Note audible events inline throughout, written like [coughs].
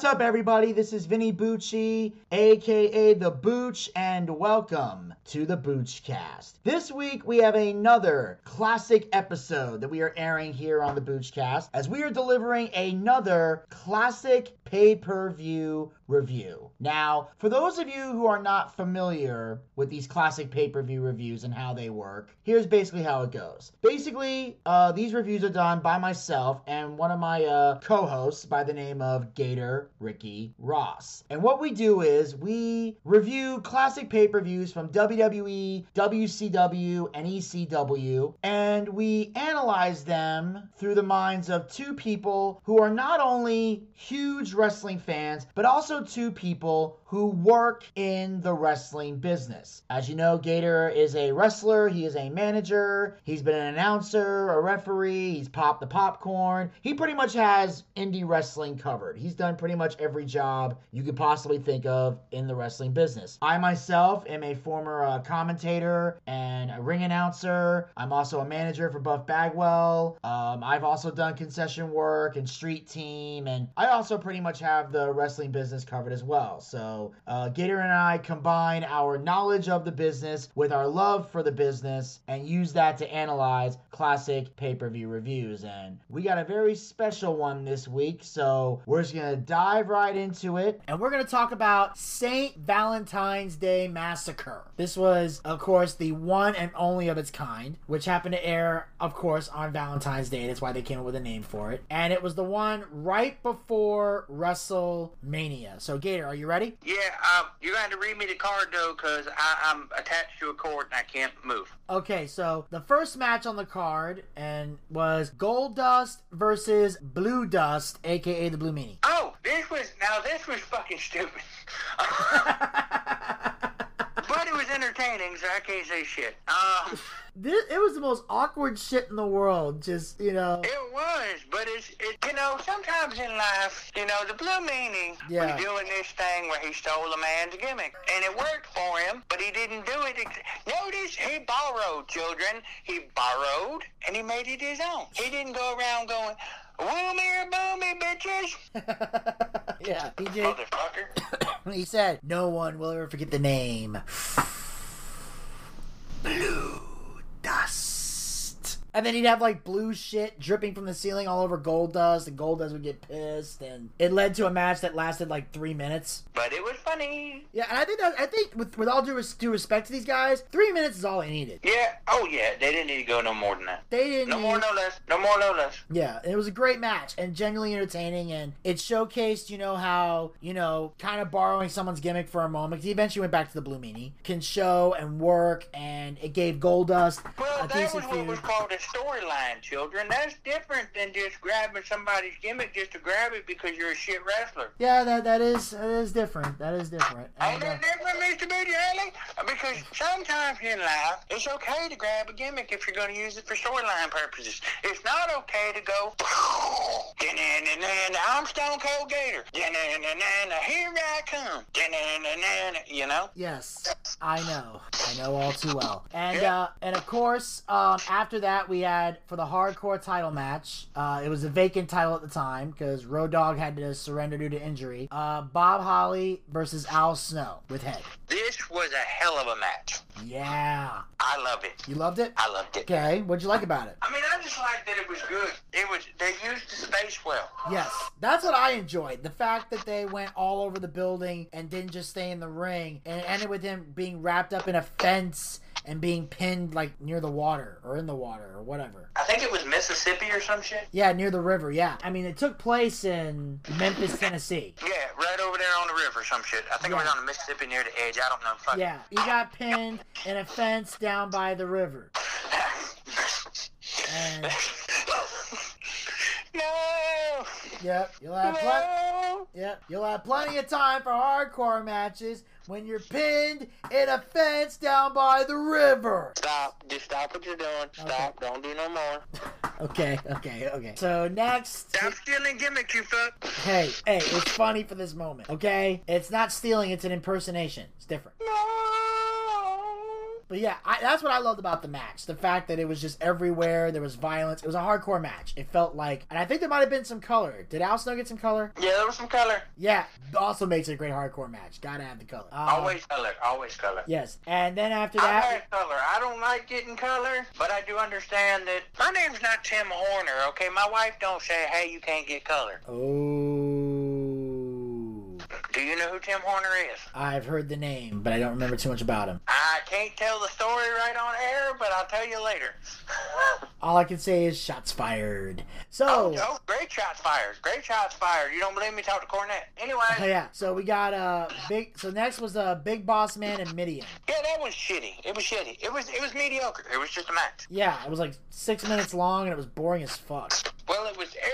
What's up, everybody? This is Vinny Bucci, aka The Booch, and welcome to the Boochcast. This week we have another classic episode that we are airing here on the Boochcast as we are delivering another classic pay per view review. Now, for those of you who are not familiar with these classic pay per view reviews and how they work, here's basically how it goes. Basically, uh, these reviews are done by myself and one of my uh, co hosts by the name of Gator Ricky Ross. And what we do is we review classic pay per views from WWE, WCW, and ECW, and we analyze them through the minds of two people who are not only huge wrestling fans, but also two people who work in the wrestling business. As you know, Gator is a wrestler, he is a manager, he's been an announcer, a referee, he's popped the popcorn. He pretty much has indie wrestling covered. He's done pretty much every job you could possibly think of in the wrestling business. I myself am a former uh, commentator and a ring announcer. I'm also a manager for Buff Bagwell. Um, I've also done concession work and street team, and I also pretty much have the wrestling business covered as well. So uh, Gator and I combine our knowledge of the business with our love for the business and use that to analyze classic pay-per-view reviews. And we got a very special one this week, so we're just gonna dive right into it. And we're going to talk about St. Valentine's Day Massacre. This was, of course, the one and only of its kind, which happened to air, of course, on Valentine's Day. That's why they came up with a name for it. And it was the one right before WrestleMania. So, Gator, are you ready? Yeah, um, you're going to read me the card though, because I'm attached to a cord and I can't move. Okay, so the first match on the card and was Goldust versus Blue Dust, aka the Blue Meanie. Oh, this was now this was fucking stupid. [laughs] but it was entertaining, so I can't say shit. Uh, This, it was the most awkward shit in the world. Just you know, it was, but it's it, you know sometimes in life, you know the Blue Meanie Yeah. was doing this thing where he stole a man's gimmick, and it worked for him, but he didn't do it. ex- Notice he borrowed, children. He borrowed, and he made it his own. He didn't go around going. Woo me or boo me, bitches! [laughs] yeah, he did. Motherfucker. [coughs] he said, "No one will ever forget the name." Blue dust. And then he'd have like blue shit dripping from the ceiling all over Goldust, and Goldust would get pissed, and it led to a match that lasted like three minutes. But it was funny. Yeah, and I think that I think with with all due, res- due respect to these guys, three minutes is all they needed. Yeah. Oh yeah. They didn't need to go no more than that. They didn't. No need- more, no less. No more, no less. Yeah, it was a great match and genuinely entertaining, and it showcased, you know, how you know, kind of borrowing someone's gimmick for a moment. 'cause he eventually went back to the Blue Meanie, can show and work, and it gave Goldust Well, a that was decent what feud. was called a storyline, children. That's different than just grabbing somebody's gimmick just to grab it because you're a shit wrestler. Yeah, that that is that is different. That is different. Ain't And, uh, that different, Mr. Booty Alley? Because sometimes in life, it's okay to grab a gimmick if you're going to use it for storyline purposes. It's not okay to go, [laughs] I'm Stone Cold Gator. Here I come. You know? Yes, I know. I know all too well. And uh, and of course, um, after that, we had for the hardcore title match. Uh, it was a vacant title at the time because Road Dogg had to surrender due to injury. Uh, Bob Holly versus Al Snow with Head. This was a hell of a match. Yeah, I love it. you loved it. I loved it. Okay, what'd you like about it? I mean, I just liked that it was good. It was they used the space well. Yes, that's what I enjoyed. The fact that they went all over the building and didn't just stay in the ring, and it ended with him being wrapped up in a fence and being pinned like near the water or in the water or whatever. I think it was Mississippi or some shit. Yeah, near the river. Yeah, I mean it took place in Memphis, [laughs] Tennessee. Yeah, right over there on the river, or some shit. I think it was on the Mississippi near the edge. I don't know. Fuck. Yeah, he got pinned in a fence down by the river. And [laughs] no. yep, you'll have plenty. No. Yep, you'll have plenty of time for hardcore matches when you're pinned in a fence down by the river. Stop. Just stop what you're doing. Stop. Don't do no more. [laughs] Okay, okay, okay. So next, Stop stealing gimmicks, you fuck. hey, hey, it's funny for this moment, okay? It's not stealing; it's an impersonation. It's different. No. But yeah, I, that's what I loved about the match. The fact that it was just everywhere. There was violence. It was a hardcore match. It felt like, and I think there might have been some color. Did Al Snow get some color? Yeah, there was some color. Yeah, also makes it a great hardcore match. Gotta have the color. Um, Always color. Always color. Yes, and then after that, I like color. I don't like getting color, but I do understand that my name's not Tim Horner. Okay, my wife don't say, "Hey, you can't get color." oh, Do you know who Tim Horner is? I've heard the name, but I don't remember too much about him. I can't tell the story right on air, but I'll tell you later. [laughs] All I can say is shots fired. So. oh, oh, great shots fired. Great shots fired. You don't believe me? Talk to Cornette. Anyway, [laughs] yeah, so we got uh big. So next was uh Big Boss Man and Mideon. yeah, that was shitty. It was shitty. It was it was mediocre. It was just a match. Yeah, it was like six minutes long and it was boring as fuck. Well, it was everybody was blowed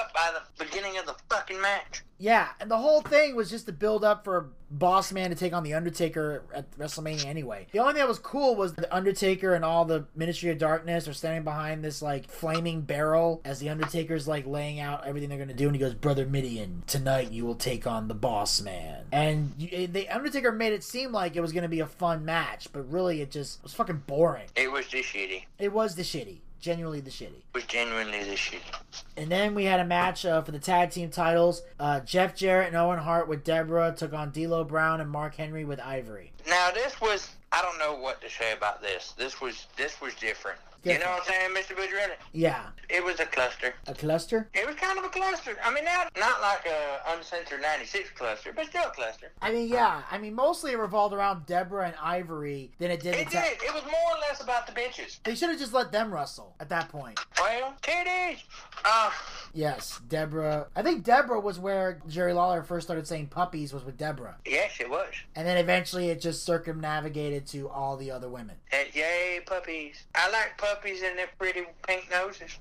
up by the beginning of the fucking match. Yeah, and the whole thing was just to build up for Boss Man to take on the Undertaker at WrestleMania anyway. The only thing that was cool was the Undertaker and all the Ministry of Darkness are standing behind this like flaming barrel as the Undertaker's like laying out everything they're gonna do, and he goes, "Brother Mideon, tonight you will take on the Boss Man." And you, eh, the Undertaker made it seem like it was gonna be a fun match, but really it just was fucking boring. It was the shitty. It was the shitty, genuinely the shitty. It was genuinely the shitty. And then we had a match uh, for the tag team titles. Uh, Jeff Jarrett and Owen Hart with Deborah took on D'Lo Brown and Mark Henry with Ivory. Now this was I don't know what to say about this. This was this was different. You know what I'm saying, Mr. Boudreaux? Yeah, It was a cluster. a cluster. It was kind of a cluster. I mean, not not like a uncensored '96 cluster, but still a cluster. I mean, yeah. I mean, mostly it revolved around Deborah and Ivory than it did It did. It was more or less about the bitches. They should have just let them wrestle at that point. Well, titties. Uh, Yes, Deborah. I think Deborah was where Jerry Lawler first started saying puppies was with Deborah, yes, it was. and then eventually it just circumnavigated to all the other women. And yay, puppies. I like puppies and their pretty pink noses.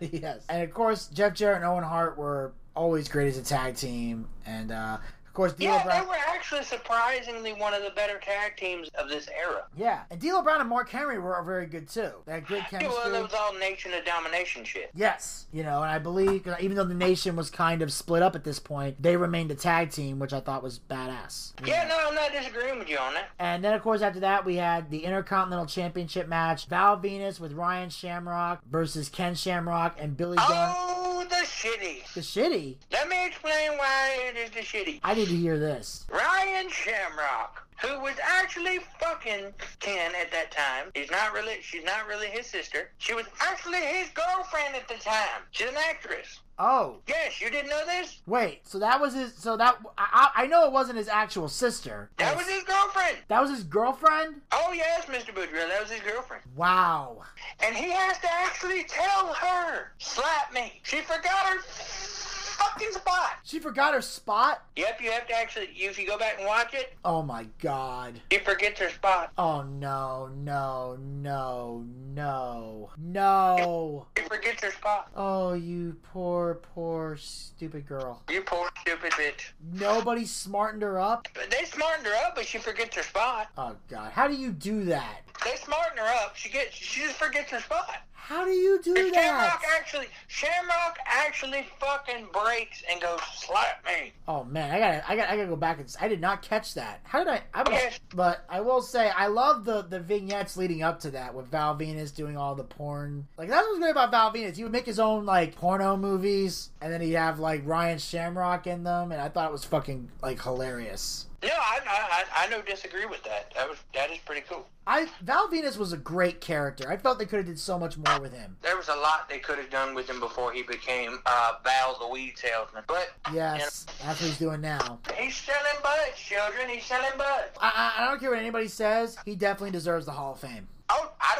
[laughs] yes. And of course, Jeff Jarrett and Owen Hart were always great as a tag team. And uh, course, D'Lo Yeah, Brown. they were actually surprisingly one of the better tag teams of this era. Yeah, and D'Lo Brown and Mark Henry were very good too. They had great Yeah, chemistry. well, that was all nation of domination shit. Yes, you know, and I believe even though the nation was kind of split up at this point, they remained a tag team, which I thought was badass. Yeah, no, I'm not disagreeing with you on that. And then, of course, after that, we had the Intercontinental Championship match: Val Venis with Ryan Shamrock versus Ken Shamrock and Billy Gunn. Oh, the shitty. The shitty. Let me explain why it is the shitty. I need to hear this. Ryan Shamrock, who was actually fucking Ken at that time, is not really. She's not really his sister. She was actually his girlfriend at the time. She's an actress. Oh, Yes, you didn't know this. wait. So that was his. So that I, I know it wasn't his actual sister. That was his girlfriend. That was his girlfriend. Oh yes, Mr. Boudreaux, that was his girlfriend. Wow. And he has to actually tell her, slap me. She forgot her fucking spot. She forgot her spot. Yep, you have to actually, if you go back and watch it, Oh my god. she forgets her spot. Oh no, no, no, no, no. She forgets her spot. Oh, you poor, poor, stupid girl. You poor stupid bitch. Nobody smartened her up? They smartened her up, but she forgets her spot. Oh god, how do you do that? They smarten her up. She gets, she just forgets her spot. How do you do And that? Shamrock actually, Shamrock actually fucking breaks and goes, slap me. Oh man, I gotta, I gotta, I gotta go back and. I did not catch that. How did I? I don't, Yes. but I will say I love the the vignettes leading up to that with Val Venis doing all the porn. Like that's what's great about Val Venis. He would make his own like porno movies, and then he'd have like Ryan Shamrock in them, and I thought it was fucking like hilarious. No, I, I, I, don't disagree with that. That was, that is pretty cool. I Val Venis was a great character. I felt they could have did so much more with him. There was a lot they could have done with him before he became uh, Val the weed salesman. But Yes, that's what he's doing now. he's selling buds, children. He's selling buds. I, I, I don't care what anybody says. He definitely deserves the Hall of Fame.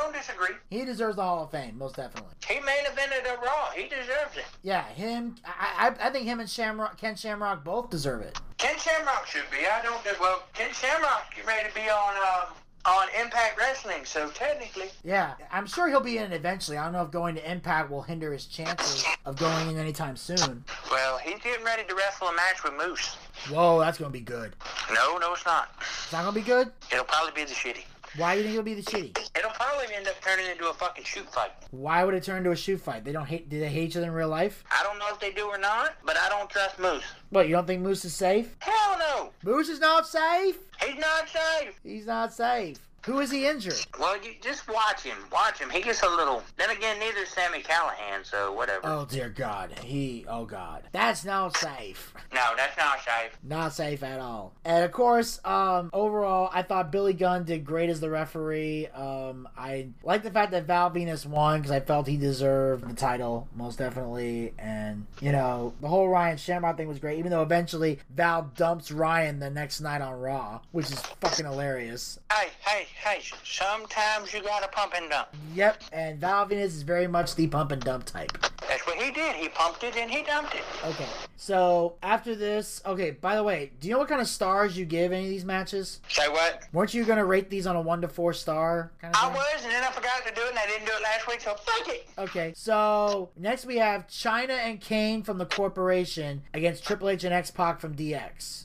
Don't disagree. He deserves the Hall of Fame, most definitely. He main evented a Raw. He deserves it. Yeah, him. I, I, I think him and Shamrock, Ken Shamrock, both deserve it. Ken Shamrock should be. I don't. Well, Ken Shamrock get ready to be on um, on Impact Wrestling. So technically, Yeah, I'm sure he'll be in eventually. I don't know if going to Impact will hinder his chances of going in anytime soon. well, he's getting ready to wrestle a match with Moose. Whoa, that's gonna be good. No, no, it's not. It's not gonna be good. It'll probably be the shitty. Why do you think it'll be the shitty? It'll probably end up turning into a fucking shoot fight. Why would it turn into a shoot fight? They don't hate. Do they hate each other in real life? I don't know if they do or not, but I don't trust Moose. What? You don't think Moose is safe? Hell no. Moose is not safe. He's not safe. He's not safe. Who is he injured? Well, you just watch him. Watch him. He gets a little. Then again, neither is Sami Callihan, so whatever. Oh dear God, he. Oh God, that's not safe. no, that's not safe. Not safe at all. And of course, um, overall, I thought Billy Gunn did great as the referee. Um, I like the fact that Val Venis won because I felt he deserved the title most definitely. And you know, the whole Ryan Shamrock thing was great, even though eventually Val dumps Ryan the next night on Raw, which is fucking hilarious. Hey, hey, hey! Sometimes you gotta pump and dump. Yep, and Val Venis is very much the pump and dump type. That's what he did. He pumped it and he dumped it. Okay, so after this, okay, by the way, do you know what kind of stars you give any of these matches? Say what? Weren't you gonna rate these on a one to four star kind of I thing? was, and then I forgot to do it, and I didn't do it last week, so fuck it. Okay, so next we have Chyna and Kane from the Corporation against Triple H and X Pac from DX.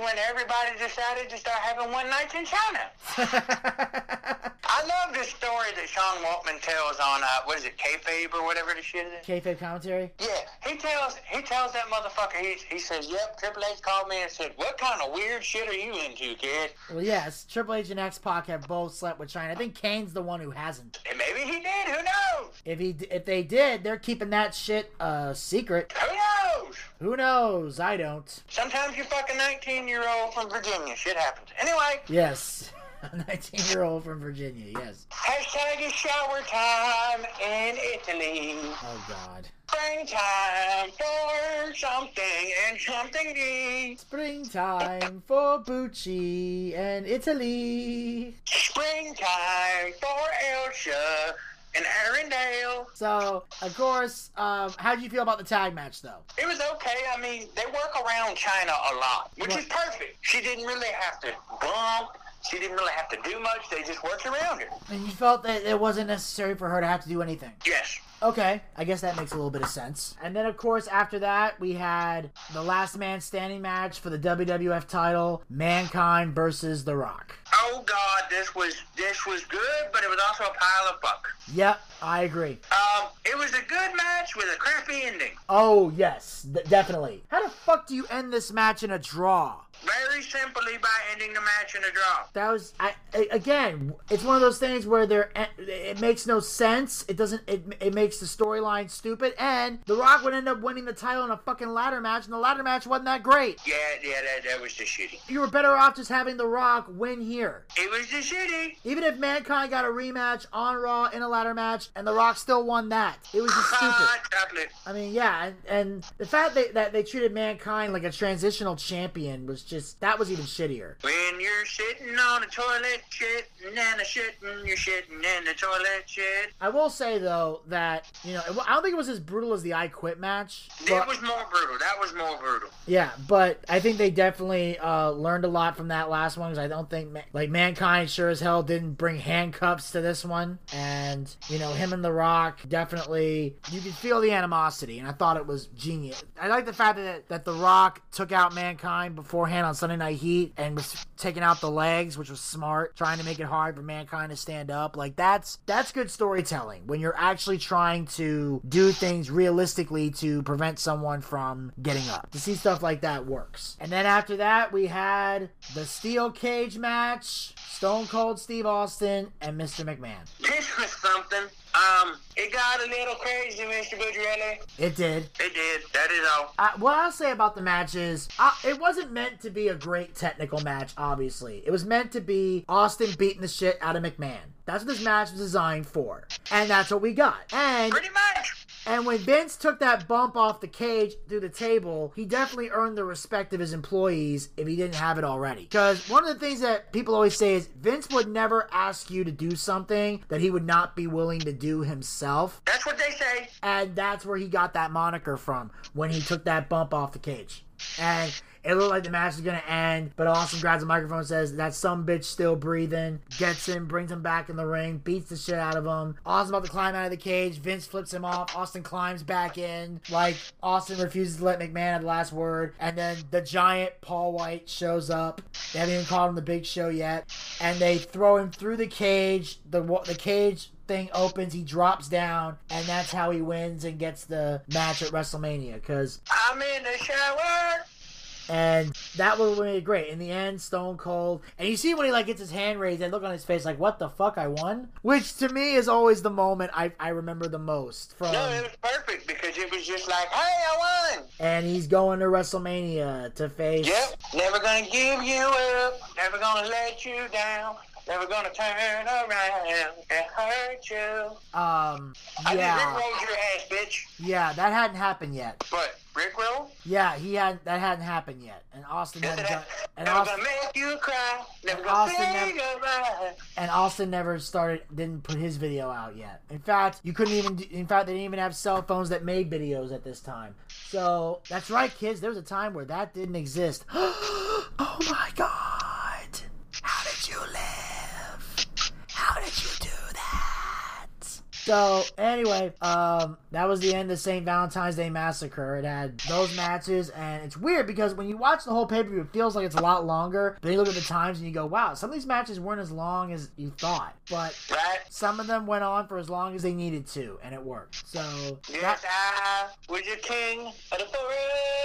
When everybody decided to start having one nights in China. [laughs] I love this story that Sean Waltman tells on uh, what is it, kayfabe or whatever the shit is. Kayfabe commentary. Yeah, he tells he tells that motherfucker. He he says, "Yep." Triple H called me and said, "What kind of weird shit are you into, kid?" Well, yes, Triple H and X Pac have both slept with Chyna. I think Kane's the one who hasn't. And maybe he did. Who knows? If he if they did, they're keeping that shit uh secret. Who knows? Who knows? I don't. Sometimes you fuck a 19 year old from Virginia. Shit happens. Anyway, Yes. [laughs] A 19 year old from Virginia, yes. hashtag is shower time in Italy. Oh, God. Springtime for something and something new. Springtime for Bucci and Italy. Springtime for Elsa and Arendelle. So, of course, um, how do you feel about the tag match, though? It was okay. I mean, they work around Chyna a lot, which is perfect. She didn't really have to bump. She didn't really have to do much. They just worked around her. And you felt that it wasn't necessary for her to have to do anything. Yes. Okay, I guess that makes a little bit of sense. And then, of course, after that, we had the last man standing match for the WWF title Mankind versus The Rock. Oh God, this was this was good, but it was also a pile of fuck. Yep, I agree. Um, it was a good match with a crappy ending. Oh, yes, th- definitely. How the fuck do you end this match in a draw? Very simply by ending the match in a draw. That was I, I again. It's one of those things where there it makes no sense. It doesn't. It, it makes the storyline stupid, and The Rock would end up winning the title in a fucking ladder match, and the ladder match wasn't that great. Yeah, yeah, that, that was just shitty. You were better off just having The Rock win here. It was just shitty. Even if Mankind got a rematch on Raw in a ladder match, and The Rock still won that, it was just [laughs] stupid. I mean, yeah, and, and the fact that, that they treated Mankind like a transitional champion was just that was even shittier. When you're sitting on a toilet shitting and a shitting, you're shitting in the toilet shit. I will say though that you know I don't think it was as brutal as the I Quit match. It was more brutal. That was more brutal. yeah, but I think they definitely uh, learned a lot from that last one because I don't think like Mankind sure as hell didn't bring handcuffs to this one, and you know him and The Rock definitely you could feel the animosity, and I thought it was genius. I like the fact that that The Rock took out Mankind beforehand on Sunday Night Heat and was taking out the legs, which was smart, trying to make it hard for Mankind to stand up. Like that's that's good storytelling when you're actually trying to do things realistically to prevent someone from getting up. To see stuff like that works. And then after that, we had the steel cage match. Stone Cold Steve Austin and Mr. McMahon. This was something. Um, it got a little crazy, Mr. Bucciarelli. It did. It did. That is all. Uh, what I'll say about the match is, uh, it wasn't meant to be a great technical match, obviously. It was meant to be Austin beating the shit out of McMahon. That's what this match was designed for. And that's what we got. And Pretty much. And when Vince took that bump off the cage through the table, he definitely earned the respect of his employees if he didn't have it already. Because one of the things that people always say is Vince would never ask you to do something that he would not be willing to do himself. That's what they say. And that's where he got that moniker from when he took that bump off the cage. And it looked like the match was gonna end, but Austin grabs the microphone and says that some bitch still breathing, gets him, brings him back in the ring, beats the shit out of him. Austin about to climb out of the cage, Vince flips him off, Austin climbs back in, like Austin refuses to let McMahon have the last word, and then the giant Paul White shows up. They haven't even called him the big show yet. And they throw him through the cage. The the cage thing opens, he drops down, and that's how he wins and gets the match at WrestleMania. Because I'm in the shower. And that was really great. In the end, Stone Cold, and you see when he like gets his hand raised and look on his face like, "What the fuck, I won?" Which to me is always the moment I, I remember the most from. No, it was perfect because it was just like, hey, I won. And he's going to WrestleMania to face. Yep, never gonna give you up, never gonna let you down. Never gonna turn around and hurt you. Um, yeah, just rickrolled your ass, bitch. yeah, that hadn't happened yet. But rickroll? Yeah, he had that hadn't happened yet, and Austin hadn't done, and Never Austin, make you cry. Never And Austin never- and Austin never started, didn't put his video out yet. In fact, you couldn't even. do- In fact, they didn't even have cell phones that made videos at this time. So that's right, kids. There was a time where that didn't exist. [gasps] oh my god! How did you live? How did you do that? So anyway, um, that was the end of St. Valentine's Day Massacre. It had those matches, and it's weird because when you watch the whole pay per view, it feels like it's a lot longer. But you look at the times and you go, "Wow, some of these matches weren't as long as you thought." But some of them went on for as long as they needed to, and it worked. So Yes, that, I was your king of the forest.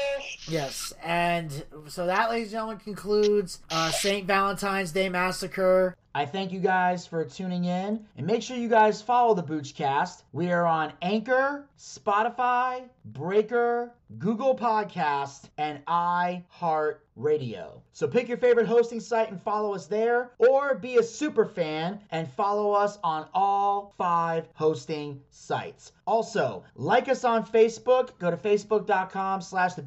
Yes, and so that, ladies and gentlemen, concludes uh, St. Valentine's Day Massacre. I thank you guys for tuning in and make sure you guys follow the Boochcast. We are on Anchor, Spotify, Breaker, Google Podcast, and iHeart Radio. So pick your favorite hosting site and follow us there, or be a super fan and follow us on all five hosting sites. Also, like us on Facebook. Go to facebook.com slash the.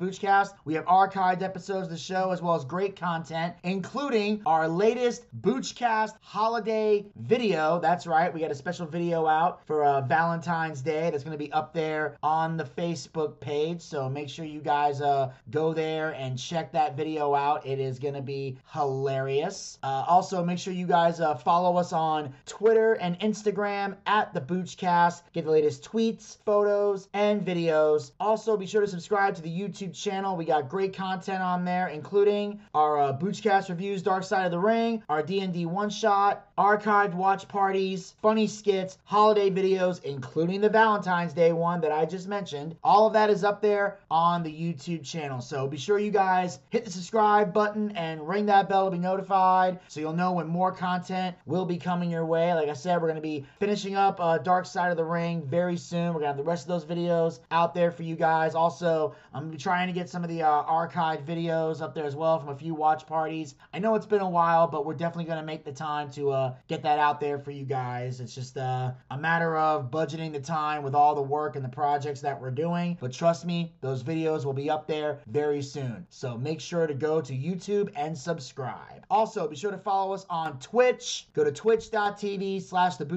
We have archived episodes of the show as well as great content, including our latest Boochcast holiday video. That's right, we got a special video out for uh, Valentine's Day that's going to be up there on the Facebook page. So make sure you guys uh, go there and check that video out. It is going to be hilarious. Uh, also, make sure you guys uh, follow us on Twitter and Instagram at the Boochcast. Get the latest tweets, photos, and videos. Also, be sure to subscribe to the YouTube channel. We got great content on there, including our uh, Boochcast reviews, Dark Side of the Ring, our D&D one-shot, archived watch parties, funny skits, holiday videos, including the Valentine's Day one that I just mentioned. All of that is up there on the YouTube channel. So be sure you guys hit the subscribe button and ring that bell to be notified so you'll know when more content will be coming your way. Like I said, we're going to be finishing up uh, Dark Side of the Ring very soon. We're going to have the rest of those videos out there for you guys. Also, I'm trying to get some of the uh, archived videos up there as well from a few watch parties. I know it's been a while, but we're definitely to make the time to uh, get that out there for you guys. It's just uh, a matter of budgeting the time with all the work and the projects that we're doing. But trust me, those videos will be up there very soon. So make sure to go to YouTube and subscribe. Also, be sure to follow us on Twitch. Go to twitch.tv slash the.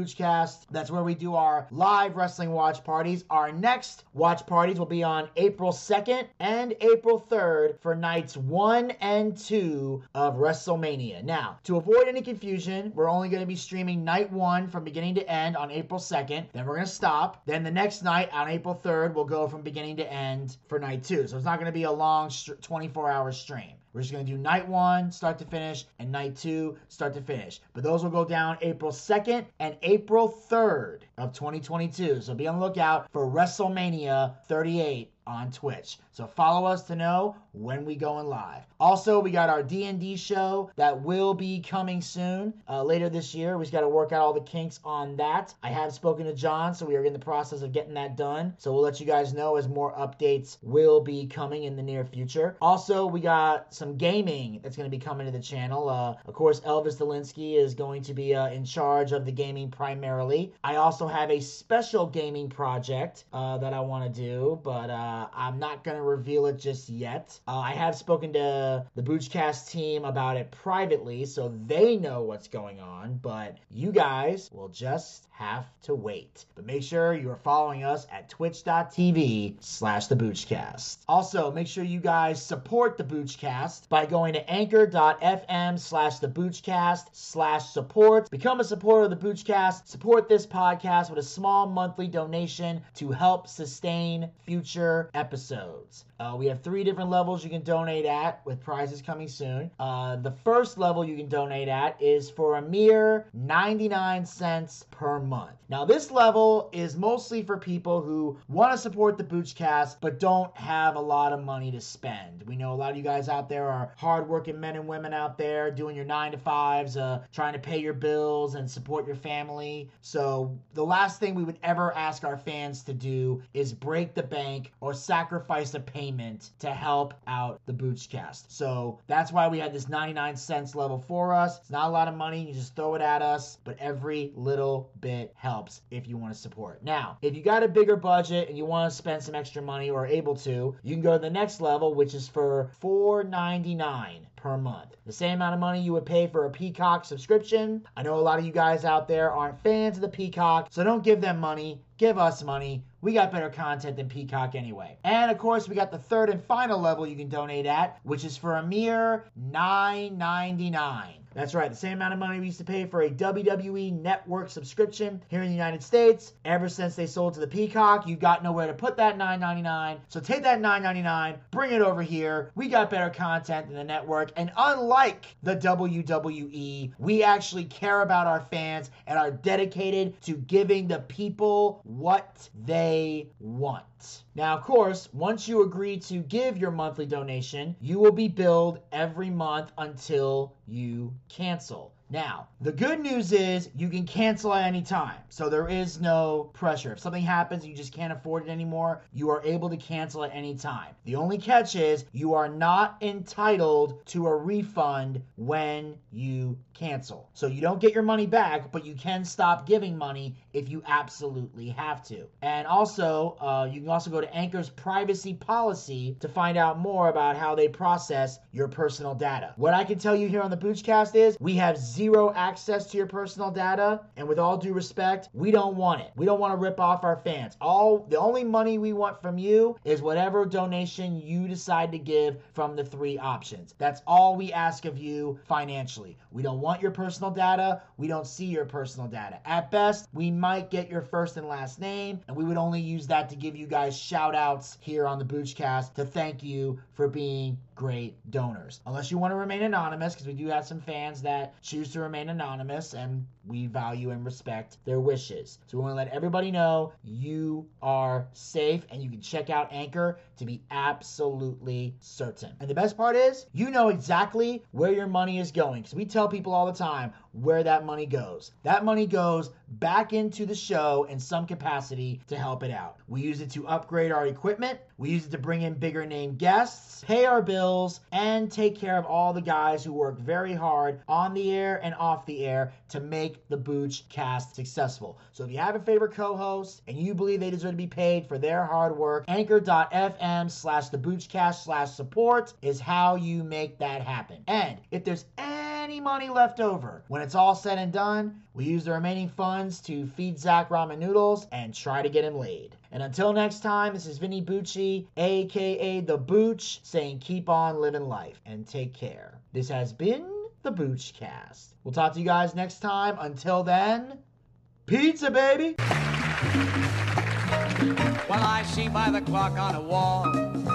That's where we do our live wrestling watch parties. Our next watch parties will be on April 2nd and April 3rd for nights 1 and 2 of WrestleMania. Now, to avoid any confusion, we're only going to be streaming night 1 from beginning to end on April 2nd. Then we're going to stop. Then the next night on April 3rd, we'll go from beginning to end for night 2. So it's not going to be a long 24 hour stream. We're just going to do night one, start to finish, and night two, start to finish. But those will go down April 2nd and April 3rd of 2022. So be on the lookout for WrestleMania 38 on Twitch. So follow us to know when we going live. Also, we got our D&D show that will be coming soon, uh, later this year. We just got to work out all the kinks on that. I have spoken to John, so we are in the process of getting that done. So we'll let you guys know as more updates will be coming in the near future. Also, we got some gaming that's going to be coming to the channel. Uh, of course, Elvis Delinsky is going to be uh, in charge of the gaming primarily. I also have a special gaming project uh, that I want to do, but uh, I'm not going to reveal it just yet. Uh, I have spoken to the Boochcast team about it privately, so they know what's going on, but you guys will just have to wait. But make sure you are following us at twitch.tv slash the Boochcast. Also, make sure you guys support the Boochcast by going to anchor.fm slash the Boochcast slash support. Become a supporter of the Boochcast. Support this podcast with a small monthly donation to help sustain future episodes minutes. Uh, we have three different levels you can donate at, with prizes coming soon. Uh, the first level you can donate at is for a mere 99 cents per month. Now, this level is mostly for people who want to support the Boochcast but don't have a lot of money to spend. We know a lot of you guys out there are hardworking men and women out there doing your nine to fives, uh, trying to pay your bills and support your family. So, the last thing we would ever ask our fans to do is break the bank or sacrifice a payment to help out the Boochcast. So, that's why we had this 99 cents level for us. It's not a lot of money, you just throw it at us, but every little bit helps if you want to support. Now, if you got a bigger budget and you want to spend some extra money or able to, you can go to the next level, which is for $4.99 per month. The same amount of money you would pay for a Peacock subscription. I know a lot of you guys out there aren't fans of the Peacock, so don't give them money. Give us money. We got better content than Peacock anyway. And of course, we got the third and final level you can donate at, which is for a mere $9.99. That's right, the same amount of money we used to pay for a WWE network subscription here in the United States. Ever since they sold to the Peacock, you got nowhere to put that $9.99. So take that $9.99, bring it over here. We got better content than the network. And unlike the WWE, we actually care about our fans and are dedicated to giving the people what they want. Now, of course, once you agree to give your monthly donation, you will be billed every month until you cancel. Now, the good news is you can cancel at any time. So there is no pressure. If something happens, you just can't afford it anymore, you are able to cancel at any time. The only catch is you are not entitled to a refund when you cancel. So you don't get your money back, but you can stop giving money if you absolutely have to. And also, uh, you can also go to Anchor's privacy policy to find out more about how they process your personal data. What I can tell you here on the Boochcast is we have zero access to your personal data, and with all due respect, we don't want it. We don't want to rip off our fans. All the only money we want from you is whatever donation you decide to give from the three options. That's all we ask of you financially. We don't want your personal data. We don't see your personal data. At best, we might get your first and last name, and we would only use that to give you guys shout outs here on the Boochcast to thank you for being great donors. Unless you want to remain anonymous, because we do have some fans that choose to remain anonymous, and we value and respect their wishes. So we want to let everybody know you are safe and you can check out Anchor to be absolutely certain. And the best part is, you know exactly where your money is going. Because we tell people all the time where that money goes. That money goes back into the show in some capacity to help it out. We use it to upgrade our equipment, we use it to bring in bigger name guests, pay our bills, and take care of all the guys who work very hard on the air and off the air to make the Booch cast successful. So if you have a favorite co-host and you believe they deserve to be paid for their hard work, anchor.fm slash the Boochcast slash support is how you make that happen. And if there's any money left over, when it's all said and done, we use the remaining funds to feed Zach ramen noodles and try to get him laid. And until next time, this is Vinny Bucci, aka The Booch, saying keep on living life and take care. This has been the Boochcast. We'll talk to you guys next time. Until then, pizza, baby! Well, I see by the clock on the wall